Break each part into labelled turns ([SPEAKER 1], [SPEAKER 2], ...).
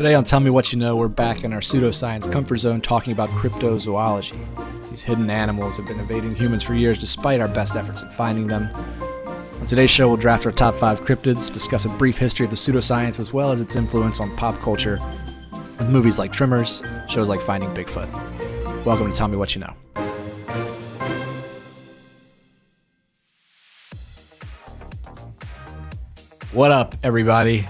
[SPEAKER 1] Today on Tell Me What You Know, we're back in our pseudoscience comfort zone talking about cryptozoology. These hidden animals have been evading humans for years despite our best efforts at finding them. On today's show, we'll draft our top five cryptids, discuss a brief history of the pseudoscience as well as its influence on pop culture with movies like Tremors, shows like Finding Bigfoot. Welcome to Tell Me What You Know. What up, everybody?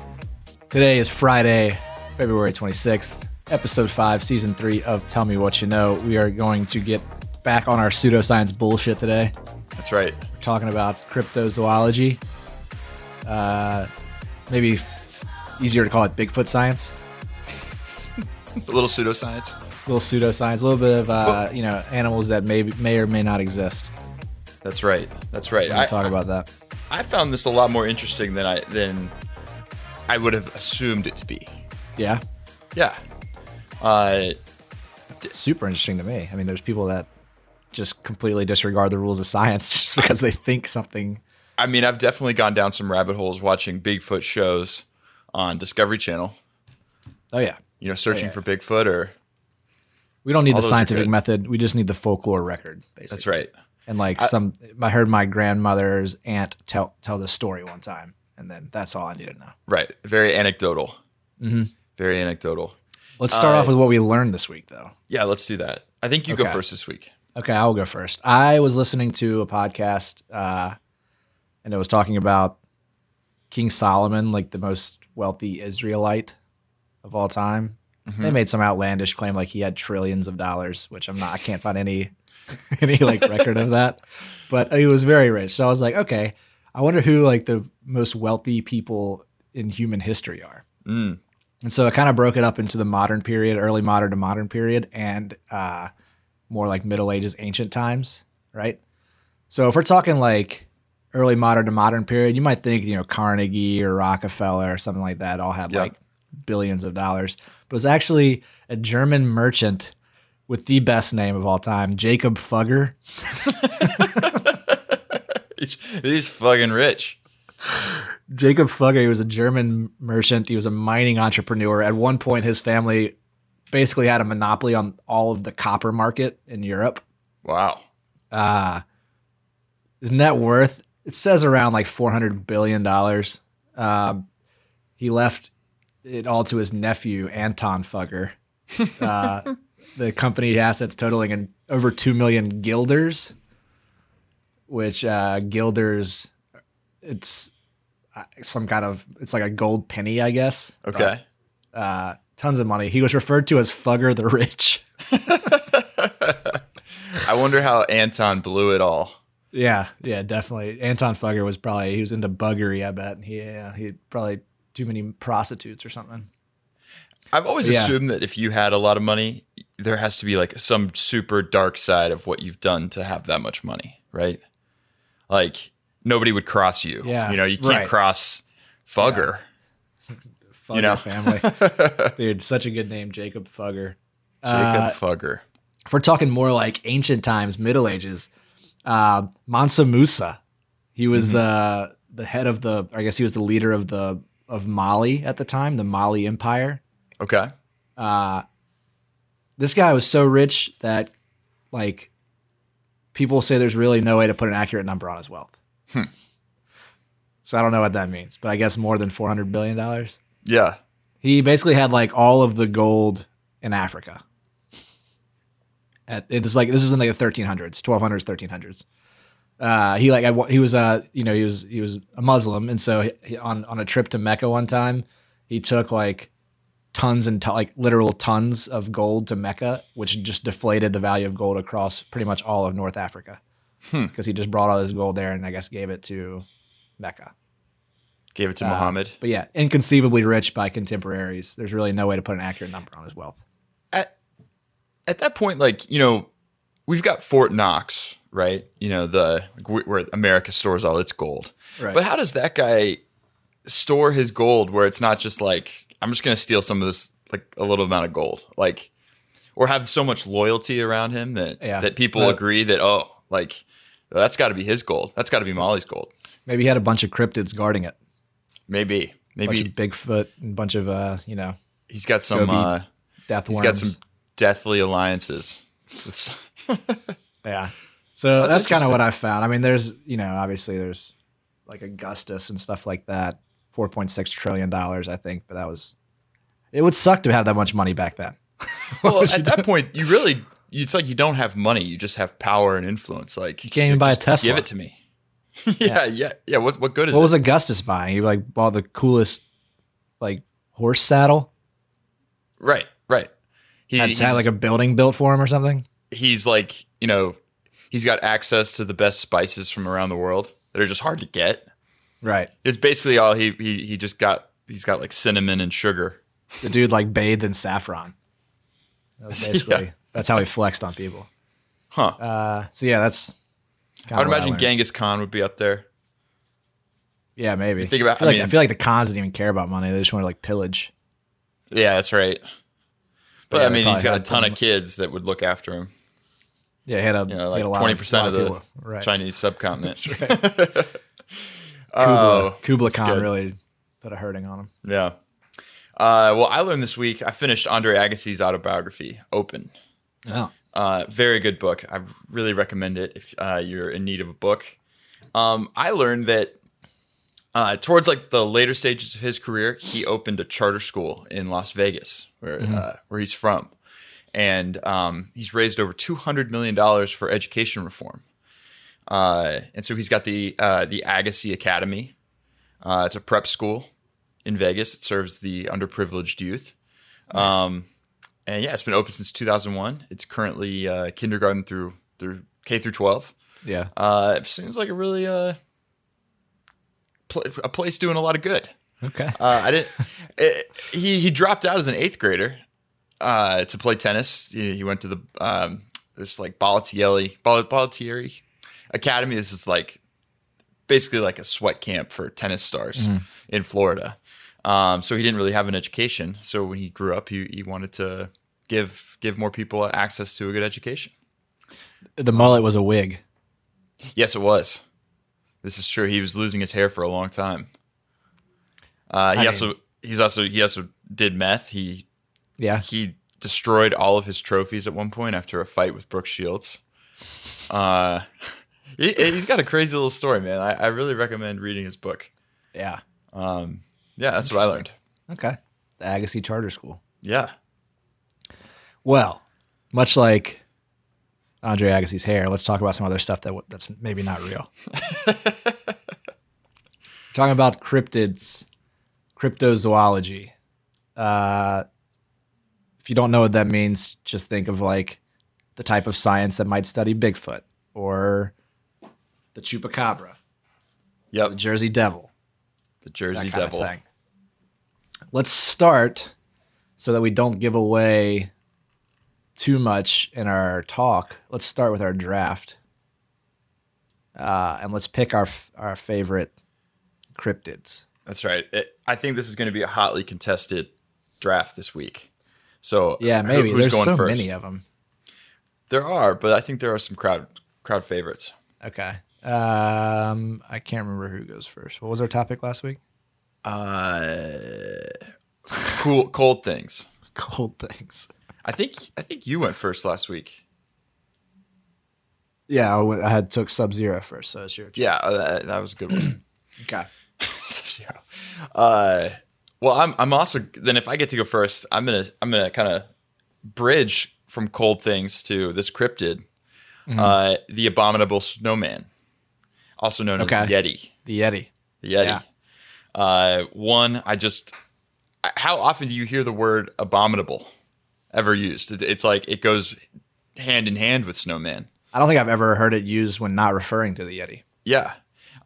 [SPEAKER 1] Today is Friday, February 26th, episode 5, season 3 of Tell Me What You Know. We are going to get back on our pseudoscience bullshit today.
[SPEAKER 2] That's right.
[SPEAKER 1] We're talking about cryptozoology. Uh, maybe easier to call it Bigfoot science.
[SPEAKER 2] A little pseudoscience.
[SPEAKER 1] A little pseudoscience, a little bit of, uh, you know, animals that may, may or may not exist.
[SPEAKER 2] That's right. That's right.
[SPEAKER 1] Gonna talk about that.
[SPEAKER 2] I found this a lot more interesting than I than I would have assumed it to be.
[SPEAKER 1] Yeah,
[SPEAKER 2] Yeah. Uh,
[SPEAKER 1] super interesting to me. I mean, there's people that just completely disregard the rules of science just because they think something.
[SPEAKER 2] I mean, I've definitely gone down some rabbit holes watching Bigfoot shows on Discovery Channel.
[SPEAKER 1] Oh yeah,
[SPEAKER 2] You know, searching
[SPEAKER 1] yeah.
[SPEAKER 2] for Bigfoot or
[SPEAKER 1] we don't need the scientific method. We just need the folklore record, basically.
[SPEAKER 2] that's right.
[SPEAKER 1] And like some, I heard my grandmother's aunt tell tell the story one time, and then that's all I need to know.
[SPEAKER 2] Right. Very anecdotal.
[SPEAKER 1] Mhm.
[SPEAKER 2] Very anecdotal.
[SPEAKER 1] Let's start
[SPEAKER 2] Uh,
[SPEAKER 1] off with what we learned this week, though.
[SPEAKER 2] Yeah, let's do that. I think you go first this week.
[SPEAKER 1] Okay, I'll go first. I was listening to a podcast, uh, and it was talking about King Solomon, like the most wealthy Israelite of all time.
[SPEAKER 2] Mm-hmm.
[SPEAKER 1] They made some outlandish claim like he had trillions of dollars, which I'm not. I can't find any any like record of that. But he was very rich. So I was like, okay, I wonder who like the most wealthy people in human history are.
[SPEAKER 2] Mm.
[SPEAKER 1] And so I kind of broke it up into the modern period, early modern to modern period, and uh, more like Middle Ages, ancient times, right? So if we're talking like early modern to modern period, you might think, you know, Carnegie or Rockefeller or something like that all had
[SPEAKER 2] Yeah.
[SPEAKER 1] like billions of dollars. But it was actually a German merchant with the best name of all time, Jacob Fugger.
[SPEAKER 2] He's, he's fucking rich.
[SPEAKER 1] Jacob Fugger, he was a German merchant. He was a mining entrepreneur. At one point, his family basically had a monopoly on all of the copper market in Europe.
[SPEAKER 2] Wow.
[SPEAKER 1] Uh, his net worth, it says around like $400 billion. Um, he left it all to his nephew, Anton Fugger. Uh, the company assets totaling in over 2 million guilders, which uh, guilders, it's uh, some kind of, it's like a gold penny, I guess.
[SPEAKER 2] Okay.
[SPEAKER 1] Uh, tons of money. He was referred to as Fugger the Rich.
[SPEAKER 2] I wonder how Anton blew it all.
[SPEAKER 1] Yeah, yeah, definitely. Anton Fugger was probably he was into buggery. I bet. He yeah, he had probably too many prostitutes or something.
[SPEAKER 2] I've always
[SPEAKER 1] Yeah.
[SPEAKER 2] assumed that if you had a lot of money, there has to be like some super dark side of what you've done to have that much money, right? Like nobody would cross you.
[SPEAKER 1] Yeah,
[SPEAKER 2] You know, you can't
[SPEAKER 1] right.
[SPEAKER 2] cross Fugger.
[SPEAKER 1] Fugger
[SPEAKER 2] You know.
[SPEAKER 1] family, dude, such a good name, Jacob Fugger.
[SPEAKER 2] Jacob
[SPEAKER 1] Uh,
[SPEAKER 2] Fugger.
[SPEAKER 1] if we're talking more like ancient times, Middle Ages, uh, Mansa Musa, he was uh, the head of the, I guess he was the leader of the of Mali at the time, the Mali Empire.
[SPEAKER 2] Okay.
[SPEAKER 1] uh, this guy was so rich that like people say there's really no way to put an accurate number on his wealth.
[SPEAKER 2] Hmm.
[SPEAKER 1] So I don't know what that means, but I guess more than 400 billion dollars.
[SPEAKER 2] Yeah.
[SPEAKER 1] He basically had like all of the gold in Africa. At, it's like this was in like the 1300s, 1200s, 1300s. Uh, he like I, he was uh you know he was he was a Muslim and so he, he- on on a trip to Mecca one time he took like tons and to, like literal tons of gold to Mecca, which just deflated the value of gold across pretty much all of North Africa
[SPEAKER 2] Hmm.
[SPEAKER 1] because he just brought all his gold there and I guess gave it to Mecca.
[SPEAKER 2] Gave it to
[SPEAKER 1] Uh,
[SPEAKER 2] Muhammad.
[SPEAKER 1] But yeah, inconceivably rich by contemporaries. There's really no way to put an accurate number on his wealth.
[SPEAKER 2] At at that point, like, you know, we've got Fort Knox, right? You know, the where America stores all its gold.
[SPEAKER 1] Right.
[SPEAKER 2] But how does that guy store his gold where it's not just like I'm just going to steal some of this like a little amount of gold. Like or have so much loyalty around him that
[SPEAKER 1] Yeah.
[SPEAKER 2] that people
[SPEAKER 1] Uh,
[SPEAKER 2] agree that oh, like that's got to be his gold. That's got to be Mali's gold.
[SPEAKER 1] Maybe he had a bunch of cryptids guarding it.
[SPEAKER 2] Maybe. Maybe
[SPEAKER 1] of Bigfoot and a bunch of uh, you know,
[SPEAKER 2] he's got some.
[SPEAKER 1] Gobi
[SPEAKER 2] Uh,
[SPEAKER 1] Death
[SPEAKER 2] he's
[SPEAKER 1] worms.
[SPEAKER 2] got some deathly alliances.
[SPEAKER 1] Yeah. So
[SPEAKER 2] That's
[SPEAKER 1] that's, kind of what I found. I mean, there's, you know, obviously there's like Augustus and stuff like that. $4.6 trillion, I think, but that was, it would suck to have that much money back then.
[SPEAKER 2] Well, at that point, you really. It's like you don't have money; you just have power and influence. Like
[SPEAKER 1] You can't even buy a Tesla.
[SPEAKER 2] Give it to me. yeah, yeah, yeah. What what good is it?
[SPEAKER 1] What
[SPEAKER 2] it?
[SPEAKER 1] was Augustus buying? He like bought the coolest like horse saddle.
[SPEAKER 2] right, right. He,
[SPEAKER 1] Had, had like a building built for him or something.
[SPEAKER 2] he's like you know he's got access to the best spices from around the world that are just hard to get.
[SPEAKER 1] Right.
[SPEAKER 2] It's basically all he he he just got. He's got like cinnamon and sugar.
[SPEAKER 1] The dude like bathed in saffron. That was basically that's how he flexed on people.
[SPEAKER 2] Huh.
[SPEAKER 1] Uh, so yeah, that's.
[SPEAKER 2] I would imagine
[SPEAKER 1] learned.
[SPEAKER 2] Genghis Khan would be up there.
[SPEAKER 1] Yeah, maybe.
[SPEAKER 2] Think about-
[SPEAKER 1] I feel,
[SPEAKER 2] I
[SPEAKER 1] like, I feel like the Khans didn't even care about money. They just wanted to like pillage.
[SPEAKER 2] Yeah, that's right. But
[SPEAKER 1] Yeah,
[SPEAKER 2] I mean, he's got a ton of kids that would look after him.
[SPEAKER 1] Yeah, he had a
[SPEAKER 2] You know, like
[SPEAKER 1] had a lot
[SPEAKER 2] twenty percent
[SPEAKER 1] lot
[SPEAKER 2] of the
[SPEAKER 1] right.
[SPEAKER 2] Chinese subcontinent.
[SPEAKER 1] Right. Kubla,
[SPEAKER 2] Oh,
[SPEAKER 1] Kubla Khan really put a hurting on him.
[SPEAKER 2] Yeah. Uh, well, I learned this week. I finished Andre Agassi's autobiography, Open.
[SPEAKER 1] Oh,
[SPEAKER 2] Uh, very good book. I really recommend it if uh, you're in need of a book. Um, I learned that uh, towards like the later stages of his career, he opened a charter school in Las Vegas, where uh, where he's from, and um, he's raised over two hundred million dollars for education reform. Uh, and so he's got the uh, the Agassi Academy. Uh, it's a prep school in Vegas. It serves the underprivileged youth. Um, and yeah, it's been open since 2001. It's currently uh, kindergarten through through K through 12.
[SPEAKER 1] yeah.
[SPEAKER 2] Uh, it seems like a really uh, pl- a place doing a lot of good.
[SPEAKER 1] Okay.
[SPEAKER 2] Uh, I didn't. it, he he dropped out as an eighth grader uh, to play tennis. He, he went to the um, this like Ball- Bollettieri Academy. This is like basically like a sweat camp for tennis stars in Florida. Um, so he didn't really have an education. So when he grew up, he he wanted to give give more people access to a good education.
[SPEAKER 1] The mullet was a wig.
[SPEAKER 2] Yes, it was. This is true. He was losing his hair for a long time. Uh, he
[SPEAKER 1] I
[SPEAKER 2] also he's also he also did meth. He
[SPEAKER 1] Yeah.
[SPEAKER 2] he destroyed all of his trophies at one point after a fight with Brooke Shields. Uh, he, he's got a crazy little story, man. I, I really recommend reading his book.
[SPEAKER 1] Yeah.
[SPEAKER 2] Um, yeah, that's what I learned.
[SPEAKER 1] Okay. The Agassi Charter School.
[SPEAKER 2] Yeah,
[SPEAKER 1] Well, much like Andre Agassi's hair, let's talk about some other stuff that that's maybe not real. Talking about cryptids, cryptozoology. Uh, if you don't know what that means, just think of like the type of science that might study Bigfoot or the chupacabra,
[SPEAKER 2] Yep. the.
[SPEAKER 1] Jersey Devil,
[SPEAKER 2] The Jersey Devil.
[SPEAKER 1] thing. Let's start so that we don't give away too much in our talk. Let's start with our draft, uh, and let's pick our our favorite cryptids.
[SPEAKER 2] That's right. It, I think this is going to be a hotly contested draft this week. So
[SPEAKER 1] Yeah, maybe
[SPEAKER 2] who's
[SPEAKER 1] there's
[SPEAKER 2] going
[SPEAKER 1] so
[SPEAKER 2] first?
[SPEAKER 1] many of them.
[SPEAKER 2] There are, but I think there are some crowd crowd favorites.
[SPEAKER 1] Okay. Um, I can't remember who goes first. What was our topic last week?
[SPEAKER 2] Uh, cool, cold things.
[SPEAKER 1] Cold things.
[SPEAKER 2] I think I think you went first last week.
[SPEAKER 1] Yeah, I, went- I had took Sub Zero first, so it's your
[SPEAKER 2] Yeah, uh, that, that was a good one.
[SPEAKER 1] okay.
[SPEAKER 2] Sub-Zero. Uh, well, I'm I'm also then if I get to go first, I'm gonna I'm gonna kind of bridge from cold things to this cryptid,
[SPEAKER 1] Mm-hmm.
[SPEAKER 2] uh, the abominable snowman, also known
[SPEAKER 1] Okay.
[SPEAKER 2] as the Yeti.
[SPEAKER 1] The Yeti.
[SPEAKER 2] The Yeti.
[SPEAKER 1] Yeah.
[SPEAKER 2] Uh, one, I just how often do you hear the word abominable ever used? It, it's like it goes hand in hand with snowman.
[SPEAKER 1] I don't think I've ever heard it used when not referring to the Yeti.
[SPEAKER 2] Yeah.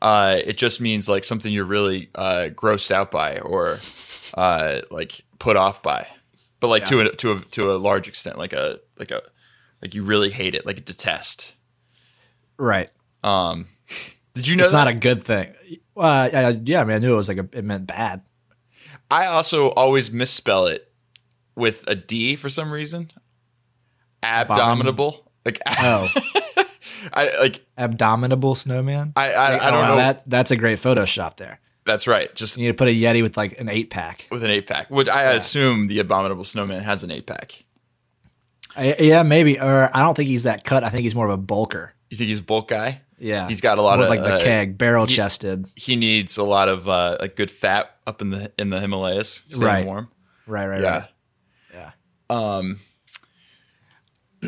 [SPEAKER 2] Uh, it just means like something you're really uh, grossed out by or uh, like put off by, but like to a to a to a large extent, like a like a like you really hate it, like a detest.
[SPEAKER 1] Right.
[SPEAKER 2] Um, did you know
[SPEAKER 1] it's
[SPEAKER 2] that?
[SPEAKER 1] not a good thing. I, yeah, I mean, I knew it was like a, it meant bad.
[SPEAKER 2] I also always misspell it with a D for some reason. Abdominable, like
[SPEAKER 1] Oh,
[SPEAKER 2] I like
[SPEAKER 1] abdominable snowman.
[SPEAKER 2] I I, I
[SPEAKER 1] Oh,
[SPEAKER 2] don't
[SPEAKER 1] wow,
[SPEAKER 2] know.
[SPEAKER 1] that. That's a great Photoshop there.
[SPEAKER 2] That's right. Just
[SPEAKER 1] You need to put a Yeti with like an eight pack.
[SPEAKER 2] with an eight pack. Which I assume the abominable snowman has an eight pack.
[SPEAKER 1] I, yeah, maybe. Or I don't think he's that cut. I think he's more of a bulker.
[SPEAKER 2] You think he's a bulk guy?
[SPEAKER 1] Yeah,
[SPEAKER 2] He's got a lot
[SPEAKER 1] More
[SPEAKER 2] of
[SPEAKER 1] like the
[SPEAKER 2] uh,
[SPEAKER 1] keg, barrel chested.
[SPEAKER 2] He needs a lot of uh, like good fat up in the in the Himalayas, staying
[SPEAKER 1] Right.
[SPEAKER 2] warm.
[SPEAKER 1] Right, right,
[SPEAKER 2] Yeah.
[SPEAKER 1] right. Yeah.
[SPEAKER 2] Um,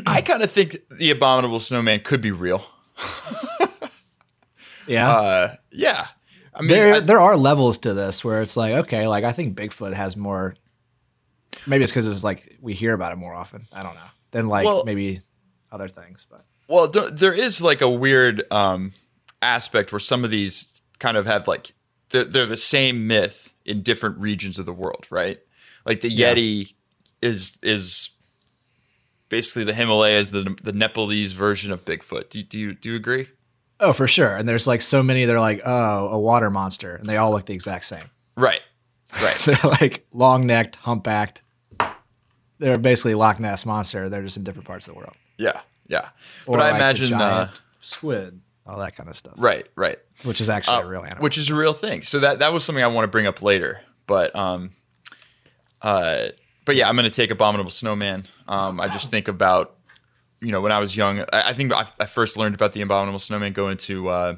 [SPEAKER 2] I kind of think the abominable snowman could be real.
[SPEAKER 1] Yeah.
[SPEAKER 2] Uh, yeah. I mean,
[SPEAKER 1] there
[SPEAKER 2] I-
[SPEAKER 1] there are levels to this where it's like okay like i think bigfoot has more maybe it's because it's like we hear about it more often i don't know than like
[SPEAKER 2] Well-
[SPEAKER 1] maybe other things but
[SPEAKER 2] Well, th- there is like a weird um, aspect where some of these kind of have like they're, they're the same myth in different regions of the world, right? Like the
[SPEAKER 1] Yeah.
[SPEAKER 2] Yeti is is basically the Himalayas, the the Nepalese version of Bigfoot. Do, you- do you do you agree?
[SPEAKER 1] oh for sure and there's like so many they're like oh a water monster and they all look the exact same
[SPEAKER 2] Right, right.
[SPEAKER 1] they're like long-necked humpbacked they're basically loch ness monster they're just in different parts of the world
[SPEAKER 2] yeah, yeah.
[SPEAKER 1] or
[SPEAKER 2] but I
[SPEAKER 1] like
[SPEAKER 2] imagine, uh,
[SPEAKER 1] squid all that kind of stuff
[SPEAKER 2] right, right.
[SPEAKER 1] which is actually
[SPEAKER 2] Uh,
[SPEAKER 1] a real animal
[SPEAKER 2] which is a real thing. So that that was something I want to bring up later. But um, uh, but yeah, I'm gonna take Abominable Snowman. Um, I just think about you know when I was young. I, I think I, I first learned about the Abominable Snowman going to uh,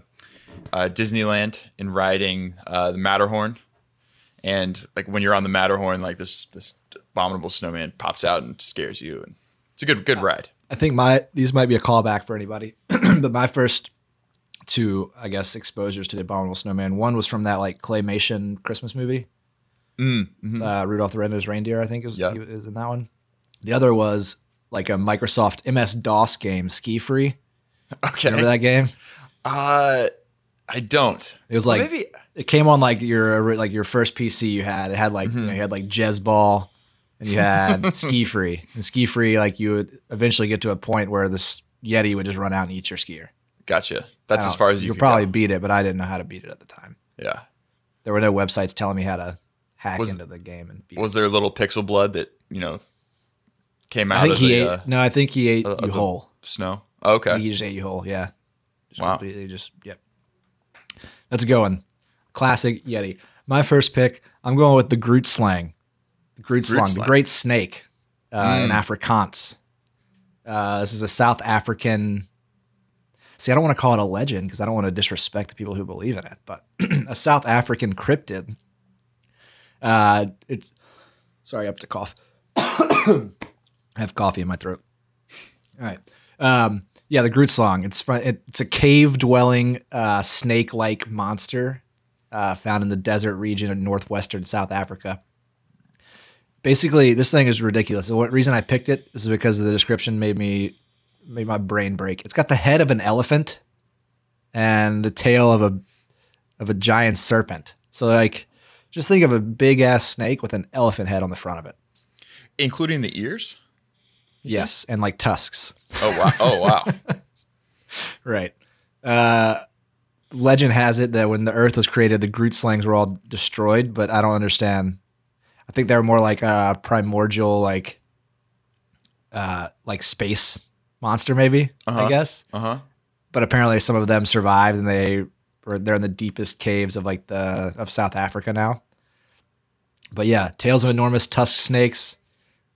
[SPEAKER 2] uh, Disneyland and riding uh, the Matterhorn, and like when you're on the Matterhorn, like this this abominable snowman pops out and scares you, and it's a good good ride.
[SPEAKER 1] I think my these might be a callback for anybody, but my first two, I guess, exposures to the Abominable Snowman. One was from that like claymation Christmas movie,
[SPEAKER 2] Mm, mhm.
[SPEAKER 1] uh, Rudolph the Red-Nosed Reindeer. I think is
[SPEAKER 2] Yeah.
[SPEAKER 1] is in that one. The other was like a Microsoft MS DOS game, Ski Free.
[SPEAKER 2] okay.
[SPEAKER 1] Remember that game?
[SPEAKER 2] Uh, I don't.
[SPEAKER 1] It was
[SPEAKER 2] Well,
[SPEAKER 1] like
[SPEAKER 2] maybe
[SPEAKER 1] it came on like your like your first PC you had. It had like you
[SPEAKER 2] Mhm.
[SPEAKER 1] know you had like JezzBall, and you had Ski Free. And Ski Free, like you would eventually get to a point where this Yeti would just run out and eat your skier.
[SPEAKER 2] Gotcha. That's as far as you
[SPEAKER 1] could
[SPEAKER 2] could
[SPEAKER 1] probably
[SPEAKER 2] Go.
[SPEAKER 1] beat it, but I didn't know how to beat it at the time.
[SPEAKER 2] Yeah.
[SPEAKER 1] There were no websites telling me how to hack
[SPEAKER 2] Was-
[SPEAKER 1] into the game and beat
[SPEAKER 2] Was there a little pixel blood that you know came out
[SPEAKER 1] I think
[SPEAKER 2] of
[SPEAKER 1] he
[SPEAKER 2] the
[SPEAKER 1] ate.
[SPEAKER 2] uh,
[SPEAKER 1] no, I think he ate
[SPEAKER 2] uh,
[SPEAKER 1] you whole.
[SPEAKER 2] snow? Oh, okay.
[SPEAKER 1] he just ate you whole. Yeah. Just
[SPEAKER 2] Wow.
[SPEAKER 1] completely Just yep. That's going. Classic Yeti. My first pick. I'm going with the Groot slang. The Groot, the. Great Snake, uh, in
[SPEAKER 2] Mm.
[SPEAKER 1] Afrikaans. Uh, this is a South African. See, I don't want to call it a legend because I don't want to disrespect the people who believe in it, but a South African cryptid. Uh, it's sorry, I have to cough. I have coffee in my throat. All right. Um, yeah, the Groot slang. It's it's a cave dwelling uh, snake like monster uh, found in the desert region of northwestern South Africa. Basically, this thing is ridiculous. The reason I picked it is because the description made me made my brain break. It's got the head of an elephant and the tail of a of a giant serpent. So like just think of a big ass snake with an elephant head on the front of it.
[SPEAKER 2] Including the ears?
[SPEAKER 1] Yes, and like tusks.
[SPEAKER 2] Oh wow. Oh wow.
[SPEAKER 1] Right. Uh, legend has it that when the Earth was created, the Groot slangs were all destroyed, but I don't understand. I think they're more like a primordial, like, uh, like space monster, maybe.
[SPEAKER 2] Uh-huh.
[SPEAKER 1] I guess.
[SPEAKER 2] Uh-huh.
[SPEAKER 1] But apparently, some of them survived, and they or they're in the deepest caves of like the of South Africa now. But yeah, tales of enormous tusk snakes.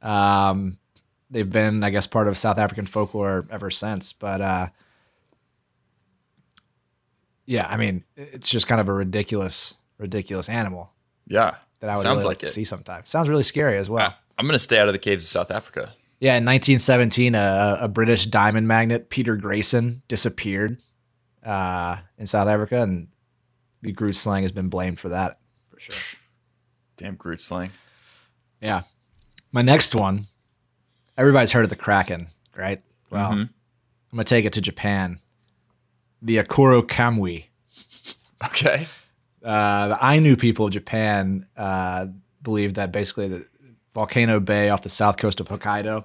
[SPEAKER 1] Um, they've been, I guess, part of South African folklore ever since. But uh, yeah, I mean, it's just kind of a ridiculous, ridiculous animal
[SPEAKER 2] Yeah.
[SPEAKER 1] That I would
[SPEAKER 2] Sounds
[SPEAKER 1] really
[SPEAKER 2] like
[SPEAKER 1] like to see sometimes. Sounds really scary as well.
[SPEAKER 2] I- I'm gonna stay out of the caves of South Africa.
[SPEAKER 1] Yeah, in 1917, a, a British diamond magnate, Peter Grayson, disappeared uh, in South Africa, and the Groot slang has been blamed for that for sure.
[SPEAKER 2] Damn Groot slang.
[SPEAKER 1] Yeah. My next one, everybody's heard of the Kraken, right? Well,
[SPEAKER 2] Mhm.
[SPEAKER 1] I'm gonna take it to Japan. The Akuro Kamui.
[SPEAKER 2] Okay.
[SPEAKER 1] Uh, the Ainu people of Japan uh, believe that basically the Volcano Bay off the south coast of Hokkaido,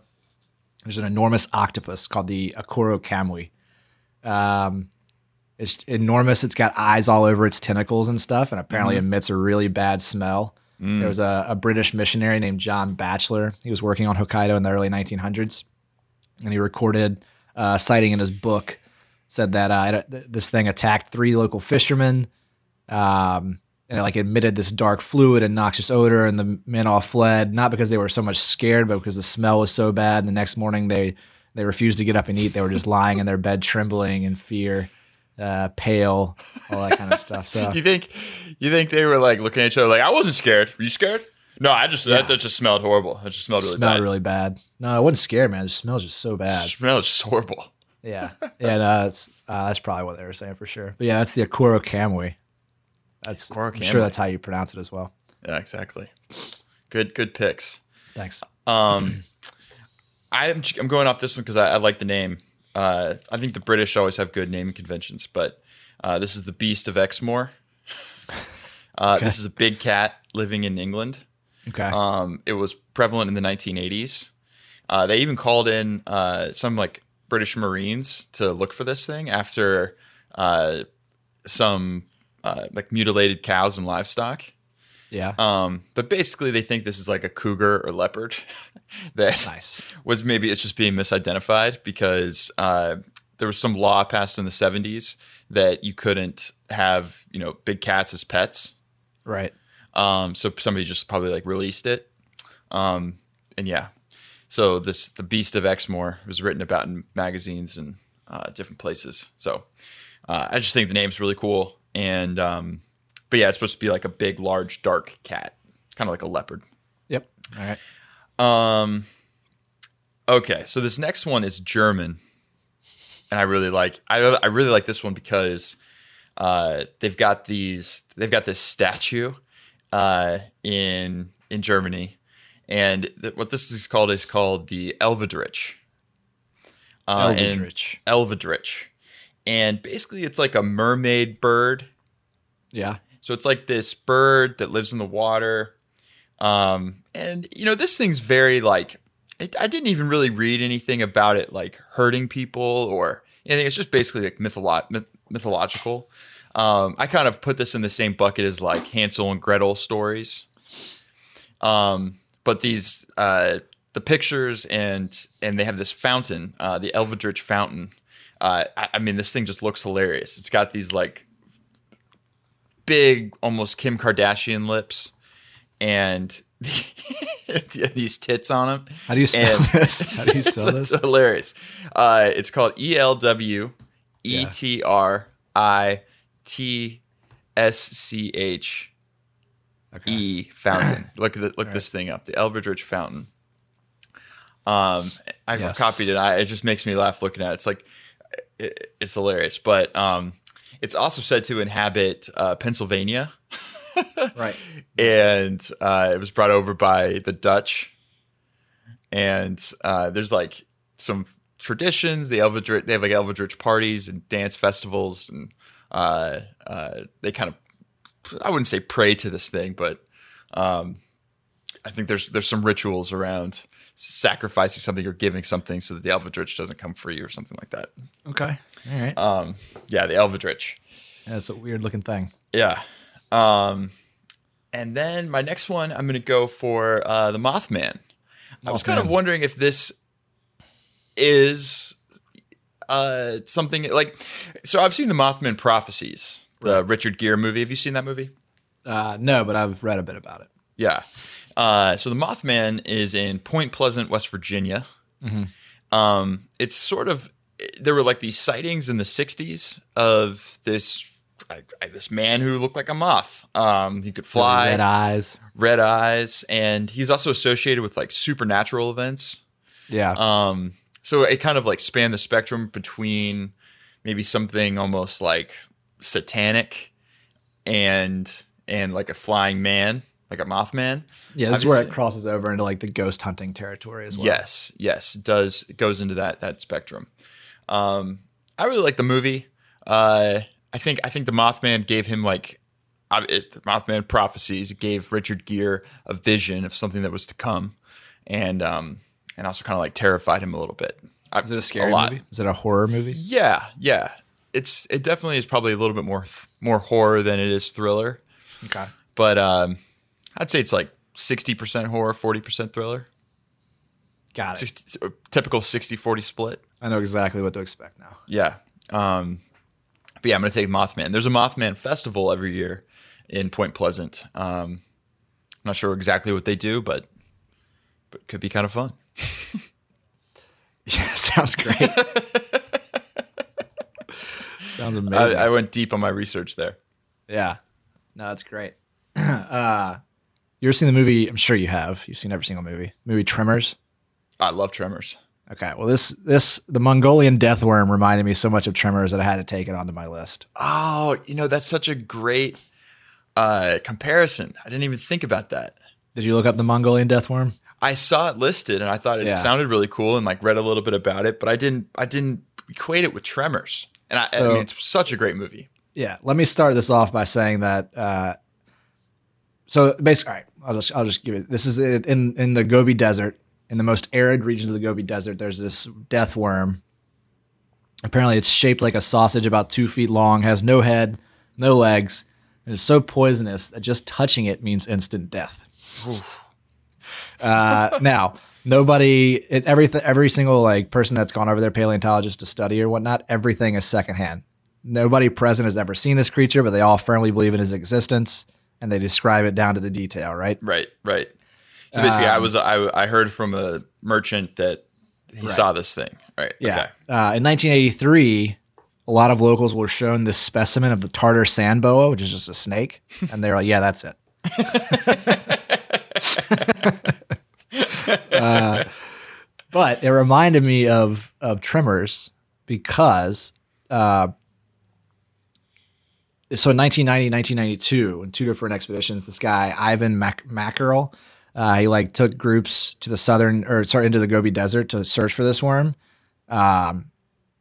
[SPEAKER 1] there's an enormous octopus called the Akuro Kamui. Um, it's enormous. It's got eyes all over its tentacles and stuff, and apparently
[SPEAKER 2] Mhm.
[SPEAKER 1] emits a really bad smell.
[SPEAKER 2] Mm.
[SPEAKER 1] There was a, a British missionary named John Batchelor. He was working on Hokkaido in the early 1900s, and he recorded uh, citing in his book said that uh, this thing attacked three local fishermen. Um, and it like emitted this dark fluid and noxious odor, and the men all fled not because they were so much scared, but because the smell was so bad. And the next morning they they refused to get up and eat. They were just lying in their bed, trembling in fear, uh, pale, all that kind of stuff. So
[SPEAKER 2] You think you think they were like looking at each other like I wasn't scared. Were you scared? No, I just
[SPEAKER 1] Yeah.
[SPEAKER 2] that, that just smelled horrible. It just smelled really
[SPEAKER 1] smelled
[SPEAKER 2] bad.
[SPEAKER 1] really bad. No, I wasn't scared, man. The smell's just so
[SPEAKER 2] It
[SPEAKER 1] bad.
[SPEAKER 2] smelled just horrible.
[SPEAKER 1] Yeah, yeah, no, that's uh, that's probably what they were saying for sure. But yeah, that's the Akuro Kamui. That's
[SPEAKER 2] Akuro
[SPEAKER 1] I'm sure that's how you pronounce it as well.
[SPEAKER 2] Yeah, exactly. Good good picks.
[SPEAKER 1] Thanks.
[SPEAKER 2] Um, I'm I'm going off this one because I, I like the name. Uh, I think the British always have good naming conventions, but uh, this is the Beast of Exmoor. Uh,
[SPEAKER 1] Okay.
[SPEAKER 2] This is a big cat living in England.
[SPEAKER 1] Okay.
[SPEAKER 2] Um, it was prevalent in the 1980s. Uh, they even called in uh, some like British Marines to look for this thing after uh, some uh, like mutilated cows and livestock.
[SPEAKER 1] yeah.
[SPEAKER 2] Um, but basically, they think this is like a cougar or leopard that
[SPEAKER 1] nice.
[SPEAKER 2] was maybe it's just being misidentified because uh, there was some law passed in the 70s that you couldn't have you know big cats as pets.
[SPEAKER 1] Right.
[SPEAKER 2] Um, so somebody just probably like released it. Um, and yeah, so this the Beast of Exmoor was written about in magazines and uh, different places. So uh, I just think the name's really cool. And um, but yeah, it's supposed to be like a big, large, dark cat, kind of like a leopard.
[SPEAKER 1] Yep. All right.
[SPEAKER 2] Um, okay, so this next one is German, and I really like I I really like this one because uh, they've got these they've got this statue uh, in in Germany, and th- what this is called is called the Elvedrich. Uh,
[SPEAKER 1] Elvidrich.
[SPEAKER 2] Elvedrich, and basically it's like a mermaid bird
[SPEAKER 1] Yeah.
[SPEAKER 2] so it's like this bird that lives in the water. Um, and you know, this thing's very like it, I didn't even really read anything about it like hurting people or anything. It's just basically like mytholo- myth- mythological. Um, I kind of put this in the same bucket as like Hansel and Gretel stories. Um, but these uh, the pictures and and they have this fountain, uh, the Elvedrich fountain. Uh, I, I mean, this thing just looks hilarious. It's got these like big, almost Kim Kardashian lips, and these tits on them.
[SPEAKER 1] How do you spell
[SPEAKER 2] And-
[SPEAKER 1] this? How do you spell
[SPEAKER 2] it's,
[SPEAKER 1] this?
[SPEAKER 2] hilarious. Uh, it's called E L W E T R I T S C H. E fountain. Look at the, look this thing up. The Elbridge fountain. Um, I've
[SPEAKER 1] Yes.
[SPEAKER 2] copied it. I, it just makes me laugh looking at it. It's like it, it's hilarious. But um, it's also said to inhabit uh, Pennsylvania,
[SPEAKER 1] Right.
[SPEAKER 2] and uh, it was brought over by the Dutch. And uh, there's like some traditions. The Elvidrich, they have like Elvidrich parties and dance festivals, and uh, uh, they kind of I wouldn't say pray to this thing, but um, I think there's there's some rituals around sacrificing something or giving something so that the Elvidrich doesn't come free or something like that.
[SPEAKER 1] Okay. All right.
[SPEAKER 2] Um, yeah, the Elvidrich.
[SPEAKER 1] That's a weird looking thing.
[SPEAKER 2] Yeah. Um, and then my next one, I'm going to go for uh, the Mothman. I was kind of wondering if this is uh, something like. So I've seen the Mothman Prophecies, the Richard Gere movie. Have you seen that movie?
[SPEAKER 1] Uh, no, but I've read a bit about it.
[SPEAKER 2] Yeah. Uh, so the Mothman is in Point Pleasant, West Virginia.
[SPEAKER 1] Mhm.
[SPEAKER 2] Um, it's sort of there were like these sightings in the '60s of this I, I- this man who looked like a moth. Um, he could fly,
[SPEAKER 1] Red eyes.
[SPEAKER 2] red eyes, and he's also associated with like supernatural events.
[SPEAKER 1] Yeah.
[SPEAKER 2] Um, so it kind of like spanned the spectrum between maybe something almost like satanic and and like a flying man, like a mothman.
[SPEAKER 1] yeah. This is where it crosses over into like the ghost hunting territory as well.
[SPEAKER 2] Yes, yes, it does it goes into that that spectrum. Um, I really like the movie. Uh, I think I think the Mothman gave him like it, the Mothman prophecies gave Richard Gere a vision of something that was to come, and um, and also kind of like terrified him a little bit. I-
[SPEAKER 1] Is it a scary
[SPEAKER 2] lot.
[SPEAKER 1] movie? Is it a horror movie?
[SPEAKER 2] Yeah, yeah. It's it definitely is probably a little bit more more horror than it is thriller,
[SPEAKER 1] Okay.
[SPEAKER 2] but um, I'd say it's like sixty percent horror, forty percent thriller.
[SPEAKER 1] Got it.
[SPEAKER 2] 60, typical 60-40 split.
[SPEAKER 1] I know exactly what to expect now.
[SPEAKER 2] Yeah. Um, but yeah, I'm going to take Mothman. There's a Mothman festival every year in Point Pleasant. Um, I'm not sure exactly what they do, but but could be kind of fun.
[SPEAKER 1] Yeah, sounds great. sounds amazing.
[SPEAKER 2] I, I went deep on my research there.
[SPEAKER 1] yeah, no, that's great. uh, you ever seen the movie? I'm sure you have. You've seen every single movie. Movie Tremors.
[SPEAKER 2] I love Tremors.
[SPEAKER 1] Okay, well this this the Mongolian death worm reminded me so much of Tremors that I had to take it onto my list.
[SPEAKER 2] Oh, you know that's such a great uh, comparison. I didn't even think about that.
[SPEAKER 1] Did you look up the Mongolian death worm?
[SPEAKER 2] I saw it listed and I thought it
[SPEAKER 1] Yeah.
[SPEAKER 2] sounded really cool and like read a little bit about it, but I didn't I didn't equate it with Tremors. And I, I mean, it's such a great movie.
[SPEAKER 1] Yeah, let me start this off by saying that. Uh, so basically, all right, I'll just I'll just give it. This is in in the Gobi Desert, in the most arid regions of the Gobi Desert. There's this death worm. Apparently, it's shaped like a sausage, about two feet long, has no head, no legs, and is so poisonous that just touching it means instant death. Uh, now, nobody, it, everything, every single like person that's gone over there, paleontologist to study or whatnot, everything is secondhand. Nobody present has ever seen this creature, but they all firmly believe in his existence, and they describe it down to the detail. Right?
[SPEAKER 2] Right, right. So basically, I
[SPEAKER 1] Um,
[SPEAKER 2] was I, I heard from a merchant that he
[SPEAKER 1] Right.
[SPEAKER 2] saw this thing. Right.
[SPEAKER 1] Yeah.
[SPEAKER 2] Okay.
[SPEAKER 1] Uh, in 1983, a lot of locals were shown this specimen of the Tartar sand boa, which is just a snake, and they're like, "Yeah, that's it." uh, but it reminded me of of Tremors because uh, so in 1990 1992 in two different expeditions this guy ivan Mac- Mackerle uh, he like took groups to the southern or sorry into the gobi desert to search for this worm um,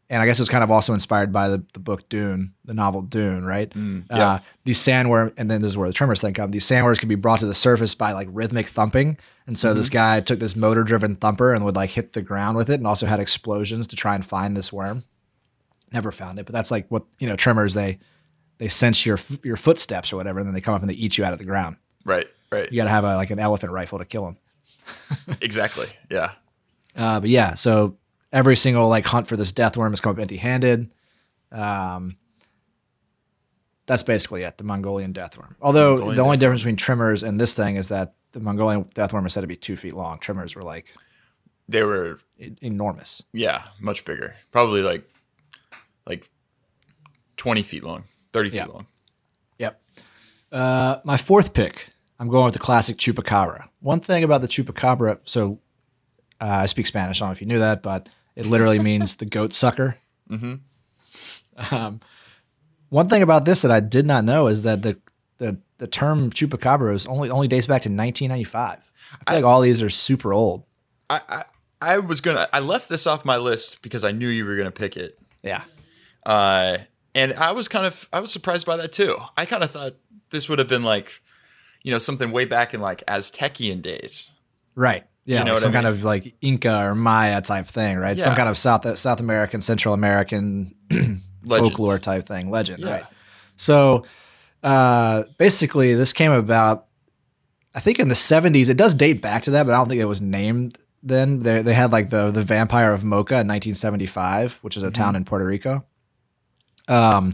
[SPEAKER 1] and i guess it was kind of also inspired by the, the book dune the novel dune right
[SPEAKER 2] Mm, yeah.
[SPEAKER 1] uh, these sandworm, and then this is where the tremors thing come. These sandworms can be brought to the surface by like rhythmic thumping, and so this guy took this motor-driven thumper and would like hit the ground with it, and also had explosions to try and find this worm. Never found it, but that's like what you know. Tremors they they sense your your footsteps or whatever, and then they come up and they eat you out of the ground.
[SPEAKER 2] right. Right.
[SPEAKER 1] You got to have a, like an elephant rifle to kill them.
[SPEAKER 2] Exactly. Yeah.
[SPEAKER 1] Uh, but yeah, so every single like hunt for this death worm has come up empty-handed. Um, that's basically it. The Mongolian death worm. Although
[SPEAKER 2] Mongolian
[SPEAKER 1] the only difference between Tremors and this thing is that the Mongolian death worm is said to be two feet long. Tremors were like
[SPEAKER 2] They were
[SPEAKER 1] enormous.
[SPEAKER 2] yeah much bigger. Probably like like twenty feet long, thirty feet
[SPEAKER 1] Yeah.
[SPEAKER 2] long.
[SPEAKER 1] Yep. Uh, my fourth pick, I'm going with the classic chupacabra. One thing about the chupacabra, so uh, I speak Spanish. I don't know if you knew that, but it literally means the goat sucker.
[SPEAKER 2] Mm-hmm.
[SPEAKER 1] Um, one thing about this that I did not know is that the the, the term chupacabra is only only dates back to 1995. I feel
[SPEAKER 2] I-
[SPEAKER 1] like all these are super old.
[SPEAKER 2] I, I I was gonna I left this off my list because I knew you were gonna pick it.
[SPEAKER 1] Yeah.
[SPEAKER 2] Uh, and I was kind of I was surprised by that too. I kind of thought this would have been like, you know, something way back in like Aztecian days.
[SPEAKER 1] Right. Yeah.
[SPEAKER 2] You know
[SPEAKER 1] like some
[SPEAKER 2] I
[SPEAKER 1] kind of like Inca or Maya type thing, right? Some kind of South South American, Central American folklore type thing, legend,
[SPEAKER 2] Yeah.
[SPEAKER 1] right? So uh, basically, this came about, I think, in the 70s. It does date back to that, but I don't think it was named then. They, they had like the the Vampire of Moca in 1975, which is a town in Puerto Rico. Um,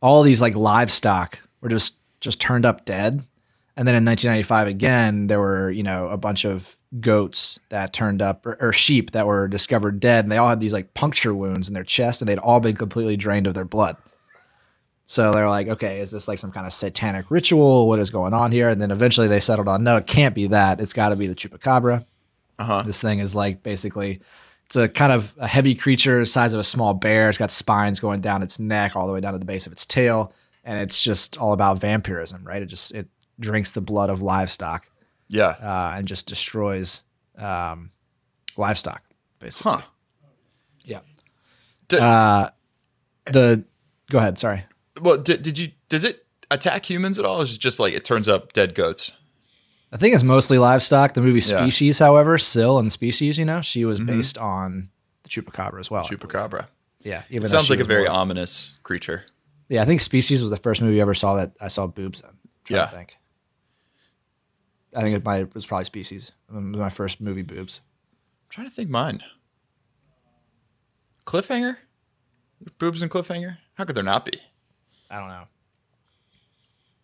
[SPEAKER 1] all these like livestock were just just turned up dead. And then in 1995 again, there were you know a bunch of goats that turned up or, or sheep that were discovered dead, and they all had these like puncture wounds in their chest, and they'd all been completely drained of their blood. So they're like, okay, is this like some kind of satanic ritual? What is going on here? And then eventually they settled on, no, it can't be that. It's got to be the chupacabra.
[SPEAKER 2] Uh huh.
[SPEAKER 1] This thing is like basically, it's a kind of a heavy creature, the size of a small bear. It's got spines going down its neck all the way down to the base of its tail, and it's just all about vampirism, right? It just it drinks the blood of livestock
[SPEAKER 2] Yeah.
[SPEAKER 1] uh, and just destroys um, livestock, basically.
[SPEAKER 2] Huh.
[SPEAKER 1] Yeah.
[SPEAKER 2] D-
[SPEAKER 1] Uh, the go ahead. Sorry.
[SPEAKER 2] well, did, did you? Does it attack humans at all? Or is it just like it turns up dead goats?
[SPEAKER 1] I think it's mostly livestock. The movie
[SPEAKER 2] Yeah.
[SPEAKER 1] Species, however, Sil and Species, you know, she was
[SPEAKER 2] Mhm.
[SPEAKER 1] based on the chupacabra as well.
[SPEAKER 2] Chupacabra.
[SPEAKER 1] Yeah, even
[SPEAKER 2] sounds like a very
[SPEAKER 1] more-
[SPEAKER 2] ominous creature.
[SPEAKER 1] Yeah, I think Species was the first movie I ever saw that I saw boobs in.
[SPEAKER 2] Yeah.
[SPEAKER 1] to think. I think it, might, it was probably Species. It was my first movie boobs.
[SPEAKER 2] I'm trying to think mine. Cliffhanger? Boobs and cliffhanger? How could there not be?
[SPEAKER 1] I don't know.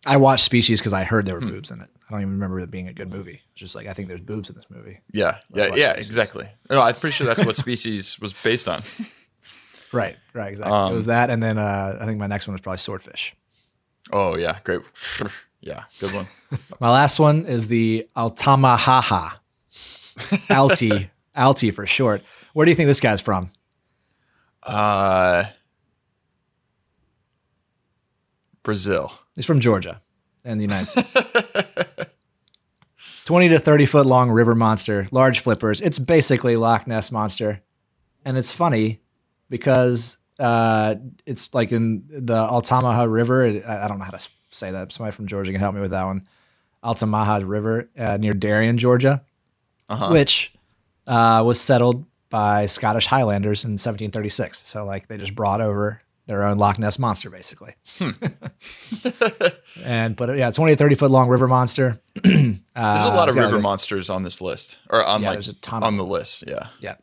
[SPEAKER 1] I watched Species because I heard there were
[SPEAKER 2] Hmm.
[SPEAKER 1] boobs in it. I don't even remember it being a good movie. It's just like I think there's boobs in this movie.
[SPEAKER 2] Yeah,
[SPEAKER 1] Let's
[SPEAKER 2] yeah, yeah,
[SPEAKER 1] Species.
[SPEAKER 2] exactly. No, I'm pretty sure that's what Species was based on.
[SPEAKER 1] Right, right, exactly.
[SPEAKER 2] Um,
[SPEAKER 1] it was that, and then uh, I think my next one was probably Swordfish.
[SPEAKER 2] Oh yeah, great. Yeah, good one.
[SPEAKER 1] My last one is the Altamahaha. Alti, Alti for short. Where do you think this guy's from?
[SPEAKER 2] Uh, Brazil.
[SPEAKER 1] He's from Georgia and the United States. 20 to 30 foot long river monster, large flippers. It's basically Loch Ness monster. And it's funny because uh, it's like in the Altamaha River. I I don't know how to say that. Somebody from Georgia can help me with that one. Altamaha River uh, near Darien, Georgia,
[SPEAKER 2] Uh-huh.
[SPEAKER 1] which uh, was settled by Scottish Highlanders in 1736. So like they just brought over their own Loch Ness monster, basically. And but uh, yeah, 20 to 30 foot long river monster.
[SPEAKER 2] There's a
[SPEAKER 1] Uh,
[SPEAKER 2] lot of river monsters on this list, or on
[SPEAKER 1] Yeah,
[SPEAKER 2] like
[SPEAKER 1] there's a ton
[SPEAKER 2] on
[SPEAKER 1] of
[SPEAKER 2] the list. Yeah.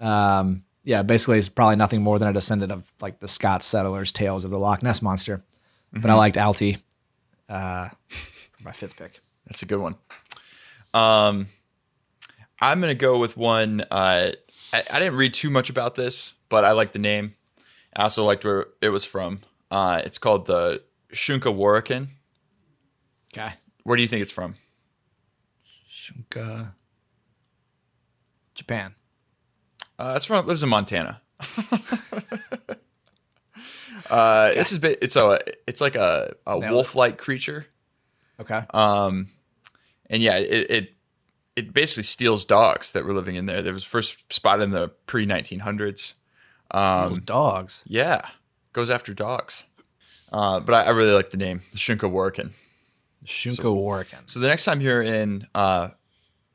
[SPEAKER 1] um, yeah, basically it's probably nothing more than a descendant of like the Scots settlers' tales of the Loch Ness monster. But I
[SPEAKER 2] Mhm.
[SPEAKER 1] liked Alti uh, for my fifth pick.
[SPEAKER 2] That's a good one. Um, I'm gonna go with one. Uh, I, I didn't read too much about this, but I like the name. I also liked where it was from. Uh, it's called the Shunka Warakin.
[SPEAKER 1] Okay.
[SPEAKER 2] Where do you think it's from?
[SPEAKER 1] Shunka. Japan.
[SPEAKER 2] Uh, it's from lives in Montana. uh, this is ba- it's a it's like a, a wolf-like creature.
[SPEAKER 1] Okay.
[SPEAKER 2] Um, and yeah, it, it it basically steals dogs that were living in there. There was first spotted in the pre 1900s.
[SPEAKER 1] Those
[SPEAKER 2] Um,
[SPEAKER 1] dogs.
[SPEAKER 2] yeah, goes after dogs. Uh, but I, I really like the name, the Shunka Warakin.
[SPEAKER 1] Shunka Warakin.
[SPEAKER 2] So the next time you're in uh,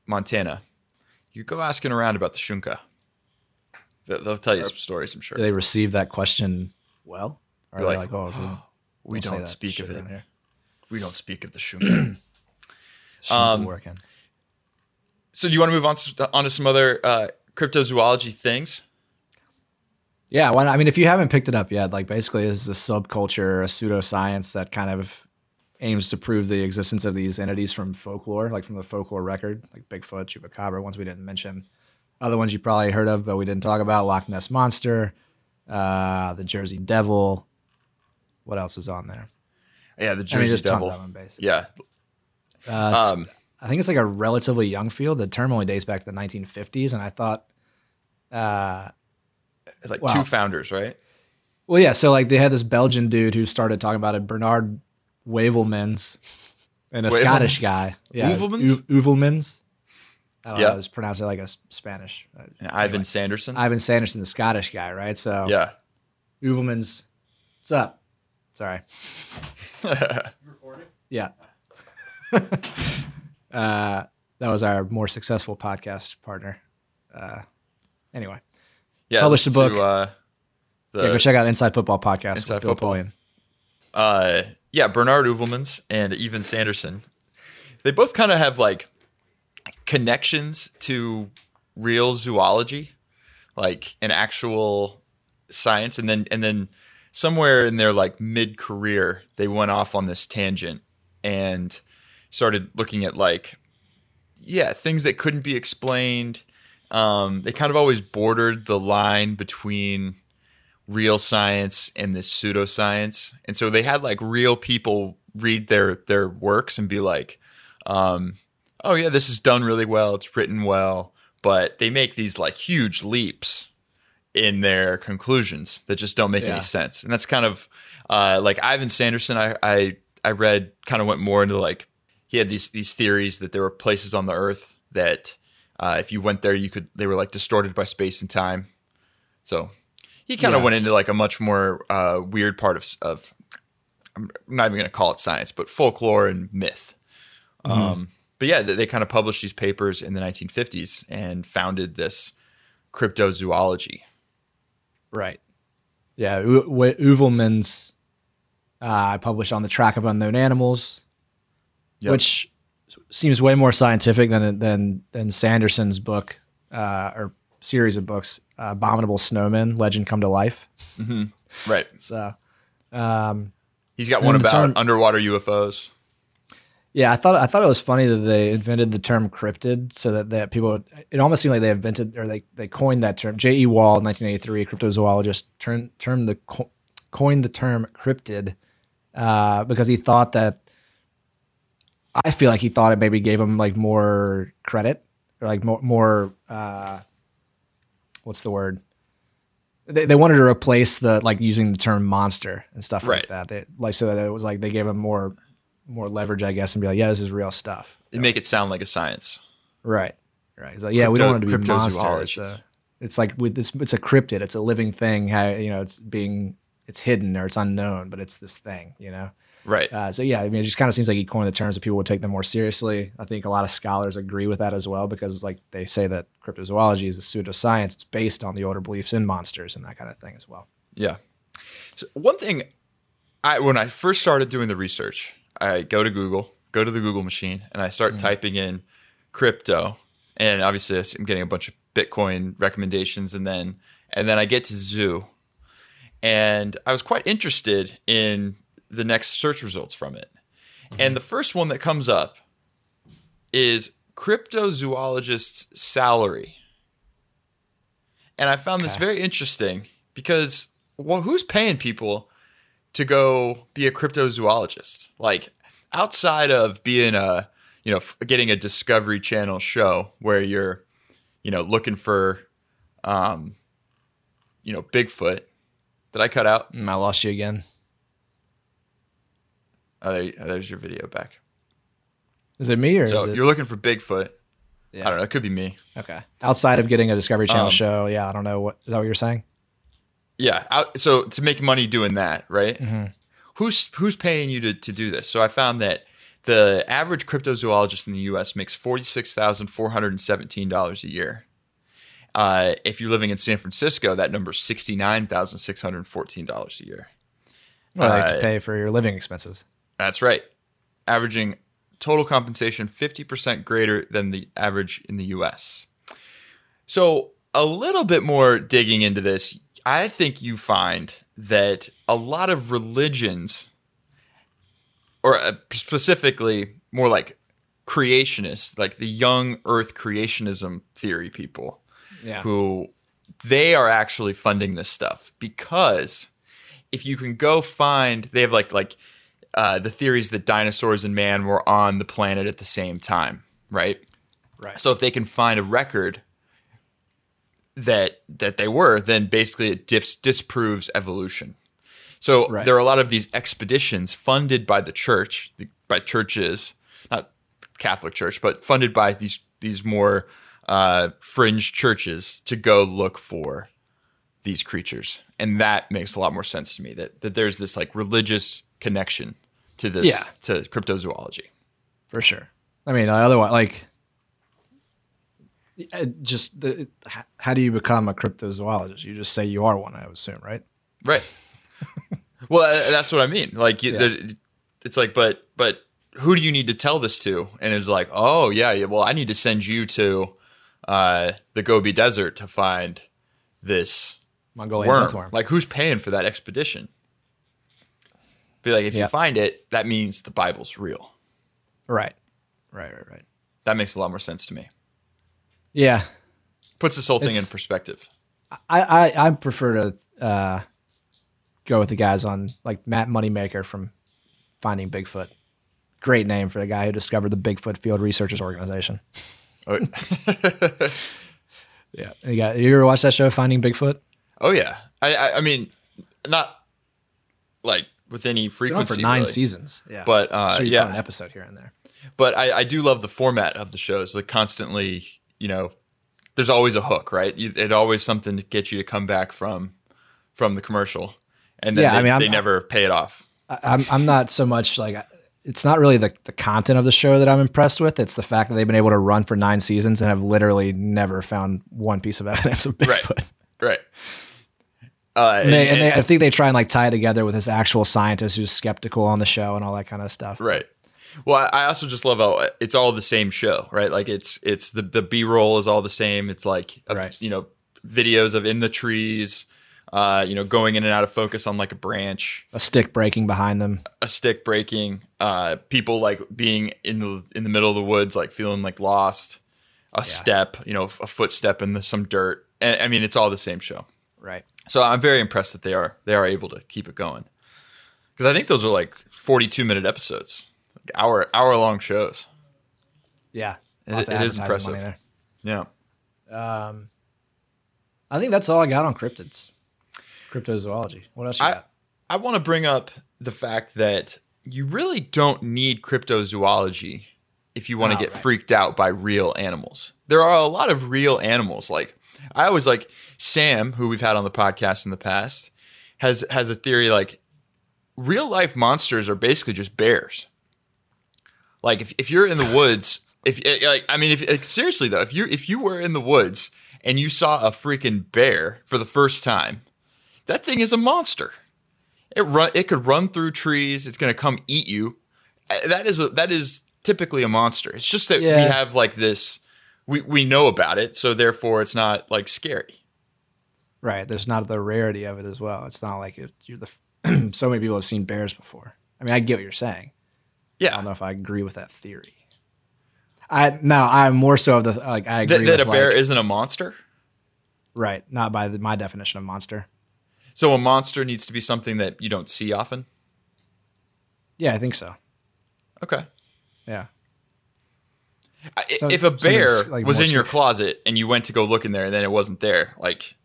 [SPEAKER 2] Montana, you go asking around about the Shunka. They'll, they'll tell you some stories, I'm sure.
[SPEAKER 1] Do they receive that question well? Or are
[SPEAKER 2] like,
[SPEAKER 1] like, oh,
[SPEAKER 2] we
[SPEAKER 1] say
[SPEAKER 2] don't
[SPEAKER 1] that
[SPEAKER 2] speak of it. We don't speak of the Shunka.
[SPEAKER 1] Shunka
[SPEAKER 2] Um,
[SPEAKER 1] Warakin.
[SPEAKER 2] so do you want to move on to, on to some other uh, cryptozoology things?
[SPEAKER 1] Yeah? I mean, if you haven't picked it up yet, like basically, this is a subculture, a pseudoscience that kind of aims to prove the existence of these entities from folklore, like from the folklore record, like Bigfoot, Chupacabra, ones we didn't mention. Other ones you probably heard of, but we didn't talk about: Loch Ness monster, uh, the Jersey Devil. What else is on there?
[SPEAKER 2] Yeah, the Jersey
[SPEAKER 1] I mean, tons
[SPEAKER 2] Devil.
[SPEAKER 1] them, basically.
[SPEAKER 2] Yeah.
[SPEAKER 1] Uh,
[SPEAKER 2] Um,
[SPEAKER 1] I think it's like a relatively young field. The term only dates back to the 1950s, and I thought, uh,
[SPEAKER 2] like
[SPEAKER 1] Wow.
[SPEAKER 2] two founders, right?
[SPEAKER 1] Well, yeah. So like they had this Belgian dude who started talking about it, Bernard Wavelmans, and a
[SPEAKER 2] Wavelmans?
[SPEAKER 1] Scottish guy. Yeah, Heuvelmans? Heuvelmans. I don't
[SPEAKER 2] Yeah.
[SPEAKER 1] know. It's pronounced like a Spanish. Uh,
[SPEAKER 2] And Ivan Sanderson.
[SPEAKER 1] Ivan Sanderson, the Scottish guy, right? So
[SPEAKER 2] yeah.
[SPEAKER 1] Heuvelmans. What's up? Sorry. Yeah. uh, that was our more successful podcast partner. Uh, anyway,
[SPEAKER 2] yeah.
[SPEAKER 1] Published a book.
[SPEAKER 2] To, uh, the,
[SPEAKER 1] yeah, go check out Inside Football podcast.
[SPEAKER 2] Inside Football.
[SPEAKER 1] Pulliam.
[SPEAKER 2] uh, yeah, Bernard Heuvelmans and Ivan Sanderson. They both kind of have like connections to real zoology, like an actual science, and then and then somewhere in their like mid career, they went off on this tangent and started looking at like yeah things that couldn't be explained. Um, they kind of always bordered the line between real science and this pseudoscience. And so they had like real people read their their works and be like, um, oh yeah, this is done really well, it's written well, but they make these like huge leaps in their conclusions that just don't make
[SPEAKER 1] Yeah.
[SPEAKER 2] any sense. And that's kind of uh, like Ivan Sanderson. I, I I read kind of went more into like he had these these theories that there were places on the earth that uh, if you went there, you could they were like distorted by space and time. So he kind of
[SPEAKER 1] Yeah.
[SPEAKER 2] went into like a much more uh, weird part of of I'm not even going to call it science, but folklore and myth. Um, but yeah, they, they kind of published these papers in the 1950s and founded this cryptozoology.
[SPEAKER 1] Right. Yeah. Heuvelman's uh, I published on the Track of Unknown Animals,
[SPEAKER 2] Yep.
[SPEAKER 1] which seems way more scientific than than than Sanderson's book uh, or series of books, uh, Abominable Snowmen: Legend Come to Life.
[SPEAKER 2] hmm Right.
[SPEAKER 1] So, um,
[SPEAKER 2] He's got one about
[SPEAKER 1] term-
[SPEAKER 2] underwater UFOs.
[SPEAKER 1] Yeah, I thought I thought it was funny that they invented the term cryptid, so that, that people it almost seemed like they invented or they, they coined that term. J. E. Wall, 1983, cryptozoologist, turned termed the coined the term cryptid uh, because he thought that I feel like he thought it maybe gave him like more credit or like more more uh, what's the word? They, they wanted to replace the like using the term monster and stuff like that. They, like so that it was like they gave him more more leverage, I guess, and be like, yeah, this is real stuff.
[SPEAKER 2] They make it sound like a science.
[SPEAKER 1] Right. Right. So yeah, we don't want to be
[SPEAKER 2] Crypto-
[SPEAKER 1] monster. It's, a, it's like with this. It's a cryptid. It's a living thing. How you know it's being it's hidden or it's unknown, but it's this thing. You know.
[SPEAKER 2] Right.
[SPEAKER 1] Uh, so yeah, I mean, it just kind of seems like he coined the terms that people would take them more seriously. I think a lot of scholars agree with that as well because like they say that cryptozoology is a pseudoscience. It's based on the older beliefs in monsters and that kind of thing as well.
[SPEAKER 2] Yeah. So one thing I when I first started doing the research, I go to Google, go to the Google machine, and I start typing in crypto. And obviously I'm getting a bunch of Bitcoin recommendations and then and then I get to zoo. And I was quite interested in the next search results from it. And the first one that comes up is cryptozoologist's salary. And I found this very interesting because well, who's paying people to go be a cryptozoologist? Like outside of being a, you know, getting a Discovery Channel show where you're, you know, looking for, um, you know, Bigfoot. Did I cut out?
[SPEAKER 1] Mm, I lost you again.
[SPEAKER 2] Oh, there, there's your video back.
[SPEAKER 1] Is it me or
[SPEAKER 2] So
[SPEAKER 1] is it?
[SPEAKER 2] you're looking for Bigfoot.
[SPEAKER 1] Yeah.
[SPEAKER 2] I don't know. It could be me.
[SPEAKER 1] Okay. Outside of getting a Discovery Channel
[SPEAKER 2] Um,
[SPEAKER 1] show, yeah, I don't know what is that what you're saying?
[SPEAKER 2] Yeah. Out, so to make money doing that, right?
[SPEAKER 1] Mm-hmm.
[SPEAKER 2] Who's who's paying you to, to do this? So I found that the average cryptozoologist in the U.S. makes forty six thousand four hundred and seventeen dollars a year. Uh, if you're living in San Francisco, that number is sixty nine thousand six hundred fourteen dollars a year.
[SPEAKER 1] Well, they have to
[SPEAKER 2] Uh,
[SPEAKER 1] pay for your living expenses.
[SPEAKER 2] That's right, averaging total compensation fifty percent greater than the average in the U.S. So a little bit more digging into this, I think you find that a lot of religions, or uh, specifically more like creationists, like the young Earth creationism theory people,
[SPEAKER 1] Yeah.
[SPEAKER 2] who they are actually funding this stuff because if you can go find they have like like uh, the theories that dinosaurs and man were on the planet at the same time, right?
[SPEAKER 1] Right.
[SPEAKER 2] So if they can find a record that that they were, then basically it dis- disproves evolution. So
[SPEAKER 1] Right.
[SPEAKER 2] there are a lot of these expeditions funded by the church, by churches, not Catholic Church, but funded by these these more uh, fringe churches to go look for these creatures, and that makes a lot more sense to me. That that there's this like religious connection to this
[SPEAKER 1] Yeah.
[SPEAKER 2] to cryptozoology.
[SPEAKER 1] for sure. I mean, otherwise, like, just the, how do you become a cryptozoologist? You just say you are one, I would assume, right?
[SPEAKER 2] Right. well, uh, that's what I mean. Like, you,
[SPEAKER 1] Yeah.
[SPEAKER 2] there, it's like, but but who do you need to tell this to? And it's like, oh yeah, yeah, well, I need to send you to uh, the Gobi Desert to find this
[SPEAKER 1] Mongolian
[SPEAKER 2] worm. Like, who's paying for that expedition? Be like, if
[SPEAKER 1] Yeah.
[SPEAKER 2] you find it, that means the Bible's real.
[SPEAKER 1] right, right, right, right.
[SPEAKER 2] That makes a lot more sense to me.
[SPEAKER 1] Yeah,
[SPEAKER 2] Puts this whole thing in perspective.
[SPEAKER 1] I, I, I prefer to uh, go with the guys on like Matt Moneymaker from Finding Bigfoot. Great name for the guy who discovered the Bigfoot Field Researchers Organization.
[SPEAKER 2] Oh,
[SPEAKER 1] Yeah, you got you ever watch that show, Finding Bigfoot?
[SPEAKER 2] oh yeah. I, I I mean, not like with any frequency
[SPEAKER 1] for nine
[SPEAKER 2] really.
[SPEAKER 1] seasons. Yeah,
[SPEAKER 2] But uh,
[SPEAKER 1] so
[SPEAKER 2] yeah,
[SPEAKER 1] an episode here and there.
[SPEAKER 2] but I, I do love the format of the shows. Like constantly, you know, there's always a hook, right? You, it always something to get you to come back from from the commercial, and then
[SPEAKER 1] Yeah,
[SPEAKER 2] they,
[SPEAKER 1] I mean, I'm-
[SPEAKER 2] they never pay it off.
[SPEAKER 1] I- I'm I'm not so much like it's not really the the content of the show that I'm impressed with. It's the fact that they've been able to run for nine seasons and have literally never found one piece of evidence of
[SPEAKER 2] Right.
[SPEAKER 1] Bigfoot.
[SPEAKER 2] Right. Uh,
[SPEAKER 1] And, they, and
[SPEAKER 2] and-
[SPEAKER 1] they, I think they try and like tie it together with this actual scientist who's skeptical on the show and all that kind of stuff.
[SPEAKER 2] Right. Well, I also just love how it's all the same show, right? Like it's it's the the B roll is all the same. It's like uh,
[SPEAKER 1] Right.
[SPEAKER 2] you know videos of in the trees, uh, you know, going in and out of focus on like a branch,
[SPEAKER 1] A stick breaking behind them.
[SPEAKER 2] a stick breaking, uh, people like being in the in the middle of the woods, like feeling like lost, a step, you know, a footstep in the, some dirt. I mean, it's all the same show.
[SPEAKER 1] Right.
[SPEAKER 2] So I'm very impressed that they are they are able to keep it going because I think those are like 42 minute episodes, like hour hour long shows.
[SPEAKER 1] Yeah.
[SPEAKER 2] It- it is impressive. Yeah.
[SPEAKER 1] Um, I think that's all I got on cryptids. Cryptozoology. What else you
[SPEAKER 2] I-
[SPEAKER 1] got?
[SPEAKER 2] I want to bring up the fact that you really don't need cryptozoology if you want to
[SPEAKER 1] Oh,
[SPEAKER 2] get
[SPEAKER 1] right.
[SPEAKER 2] freaked out by real animals. There are a lot of real animals. Like I always like Sam, who we've had on the podcast in the past, has has a theory like real life monsters are basically just bears. Like if, if you're in the woods, if eh, eh like I mean if like, seriously though, if you if you were in the woods and you saw a freaking bear for the first time, that thing is a monster. It run it could run through trees. It's going to come eat you. Eh, that is a, that is typically a monster. It's just that we have like this we we know about it, so therefore it's not like scary.
[SPEAKER 1] Right. There's not the rarity of it as well. It's not like it, you're the. so many people have seen bears before. I mean, I get what you're saying.
[SPEAKER 2] Yeah.
[SPEAKER 1] I don't know if I agree with that theory. I now I'm more so of the like I agree
[SPEAKER 2] That, that a bear
[SPEAKER 1] like-
[SPEAKER 2] isn't a monster?
[SPEAKER 1] right, not by the, my definition of monster.
[SPEAKER 2] So a monster needs to be something that you don't see often?
[SPEAKER 1] Yeah, I think so.
[SPEAKER 2] Okay.
[SPEAKER 1] Yeah. So-
[SPEAKER 2] if a bear
[SPEAKER 1] that's, like,
[SPEAKER 2] was in your closet and you went to go look in there and then it wasn't there, like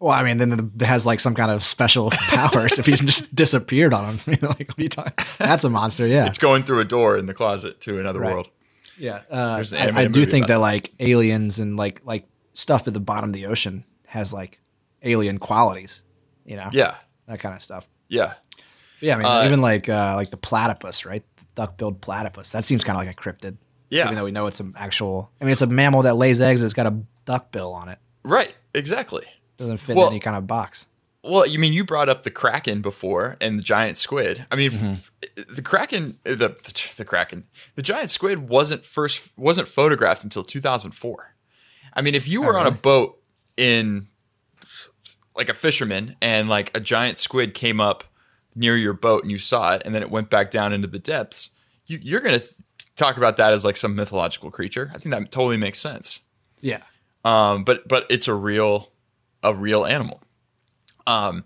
[SPEAKER 1] Well, I mean, then it has like some kind of special powers if he's just disappeared on him. You know, like what are you talking? That's a monster. Yeah.
[SPEAKER 2] it's going through a door in the closet to another
[SPEAKER 1] Right.
[SPEAKER 2] world.
[SPEAKER 1] Yeah, uh,
[SPEAKER 2] an
[SPEAKER 1] I, I do think that like aliens and like like stuff at the bottom of the ocean has like alien qualities, you know,
[SPEAKER 2] Yeah.
[SPEAKER 1] that kind of stuff.
[SPEAKER 2] Yeah.
[SPEAKER 1] But yeah, I mean,
[SPEAKER 2] Uh,
[SPEAKER 1] even like uh, like the platypus, right? The duck-billed platypus. That seems kind of like a cryptid,
[SPEAKER 2] Yeah.
[SPEAKER 1] even though we know it's an actual. I mean, it's a mammal that lays eggs. It's got a duck bill on it.
[SPEAKER 2] Right. Exactly.
[SPEAKER 1] Doesn't fit
[SPEAKER 2] Well-
[SPEAKER 1] in any kind of box.
[SPEAKER 2] Well, you mean you brought up the kraken before and the giant squid. I mean,
[SPEAKER 1] Mm-hmm.
[SPEAKER 2] the kraken, the, the kraken, the giant squid wasn't first wasn't photographed until 2004. I mean, if you were on a boat in like a fisherman and like a giant squid came up near your boat and you saw it and then it went back down into the depths, you, you're gonna talk about that as like some mythological creature. I think that totally makes sense.
[SPEAKER 1] Yeah,
[SPEAKER 2] Um, but but it's a real a real animal. Um,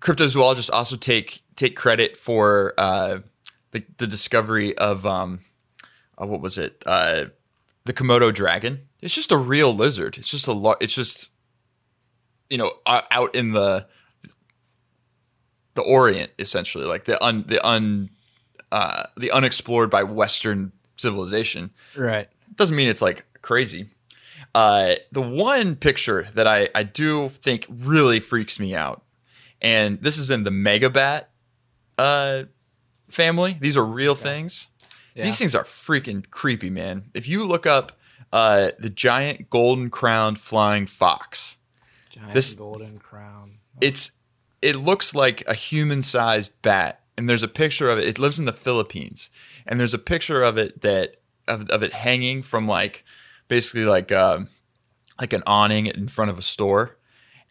[SPEAKER 2] cryptozoologists also take take credit for uh, the the discovery of um, uh, what was it? Uh, the Komodo dragon. It's just a real lizard. It's just a lar- It's just you know out in the the Orient, essentially, like the un the un uh, the unexplored by Western civilization
[SPEAKER 1] right.
[SPEAKER 2] doesn't mean it's like crazy. Uh, the one picture that I, I do think really freaks me out, and this is in the Megabat uh, family. These are real things.
[SPEAKER 1] Yeah.
[SPEAKER 2] These things are freaking creepy, man. If you look up uh, the giant golden crowned flying fox,
[SPEAKER 1] Giant
[SPEAKER 2] this-
[SPEAKER 1] golden crown.
[SPEAKER 2] it's it looks like a human sized bat and there's a picture of it it lives in the philippines and there's a picture of it that of, of it hanging from like basically like um like an awning in front of a store.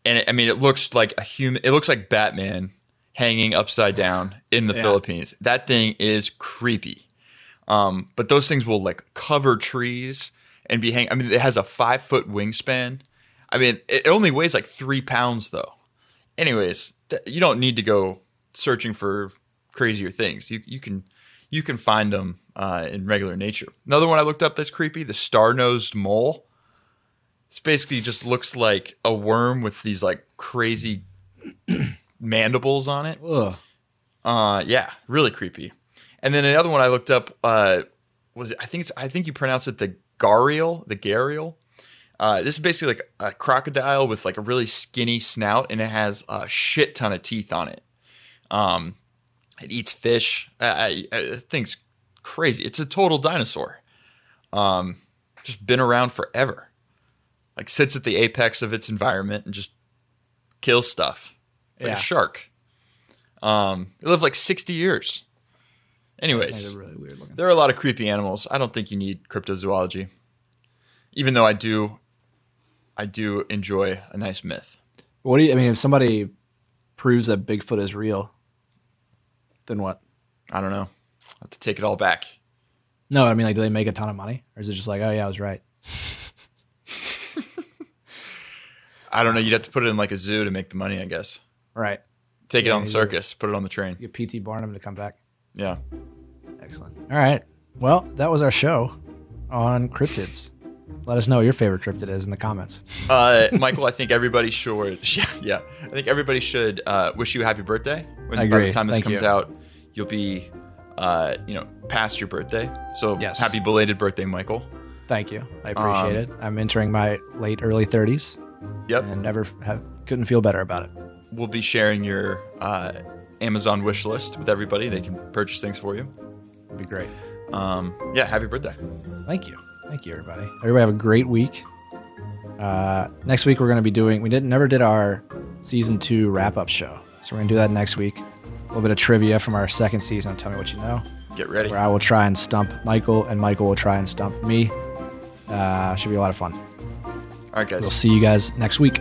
[SPEAKER 2] And it, i mean it looks like a human it looks like batman hanging upside down in the
[SPEAKER 1] Yeah.
[SPEAKER 2] philippines. That thing is creepy. Um but those things will like cover trees and be hang i mean it has a five foot wingspan. I mean it only weighs like three pounds though. Anyways, th- you don't need to go searching for crazier things. You you can you can find them uh, in regular nature. Another one I looked up that's creepy: the star-nosed mole. It's basically just looks like a worm with these like crazy mandibles on it.
[SPEAKER 1] Ugh.
[SPEAKER 2] Uh, yeah, really creepy. And then another one I looked up uh, was I think it's I think you pronounce it the gharial, the gharial. Uh, this is basically like a crocodile with like a really skinny snout, and it has a shit ton of teeth on it. Um, it eats fish. Uh, I, I, thing's crazy. It's a total dinosaur. Um, just been around forever. Like sits at the apex of its environment and just kills stuff. Like
[SPEAKER 1] Yeah.
[SPEAKER 2] a shark. Um, it lived like 60 years. Anyways,
[SPEAKER 1] really weird
[SPEAKER 2] there are a lot of creepy animals. I don't think you need cryptozoology. Even though I do I do enjoy a nice myth.
[SPEAKER 1] What do you? I mean, if somebody proves that Bigfoot is real, then what?
[SPEAKER 2] I don't know. I have to take it all back.
[SPEAKER 1] No, I mean, like, do they make a ton of money, or is it just like, oh yeah, I was right?
[SPEAKER 2] I don't know. You'd have to put it in like a zoo to make the money, I guess.
[SPEAKER 1] Right.
[SPEAKER 2] Take it on the circus, put it on the train.
[SPEAKER 1] Get PT Barnum to come back.
[SPEAKER 2] Yeah.
[SPEAKER 1] Excellent. All right. Well, that was our show on cryptids. Let us know what your favorite cryptid is in the comments.
[SPEAKER 2] Uh, Michael, I think everybody should. Yeah, yeah. I think everybody should uh, wish you a happy birthday. When
[SPEAKER 1] I
[SPEAKER 2] by the time this
[SPEAKER 1] Thank
[SPEAKER 2] comes
[SPEAKER 1] you.
[SPEAKER 2] out, you'll be, uh, you know, past your birthday. So
[SPEAKER 1] Yes.
[SPEAKER 2] happy belated birthday, Michael.
[SPEAKER 1] Thank you. I appreciate it. I'm entering my late early 30s
[SPEAKER 2] Yep.
[SPEAKER 1] and never have couldn't feel better about it.
[SPEAKER 2] We'll be sharing your uh, Amazon wish list with everybody. They can purchase things for you.
[SPEAKER 1] It'd be great.
[SPEAKER 2] Um, yeah, happy birthday.
[SPEAKER 1] Thank you. Thank you, everybody. Everybody have a great week. Uh, next week we're going to be doing. We didn't never did our season two wrap up show, so we're going to do that next week. A little bit of trivia from our second season. Tell me what you know.
[SPEAKER 2] Get ready.
[SPEAKER 1] Where I will try and stump Michael, and Michael will try and stump me. Uh, should be a lot of fun.
[SPEAKER 2] All right, guys.
[SPEAKER 1] We'll see you guys next week.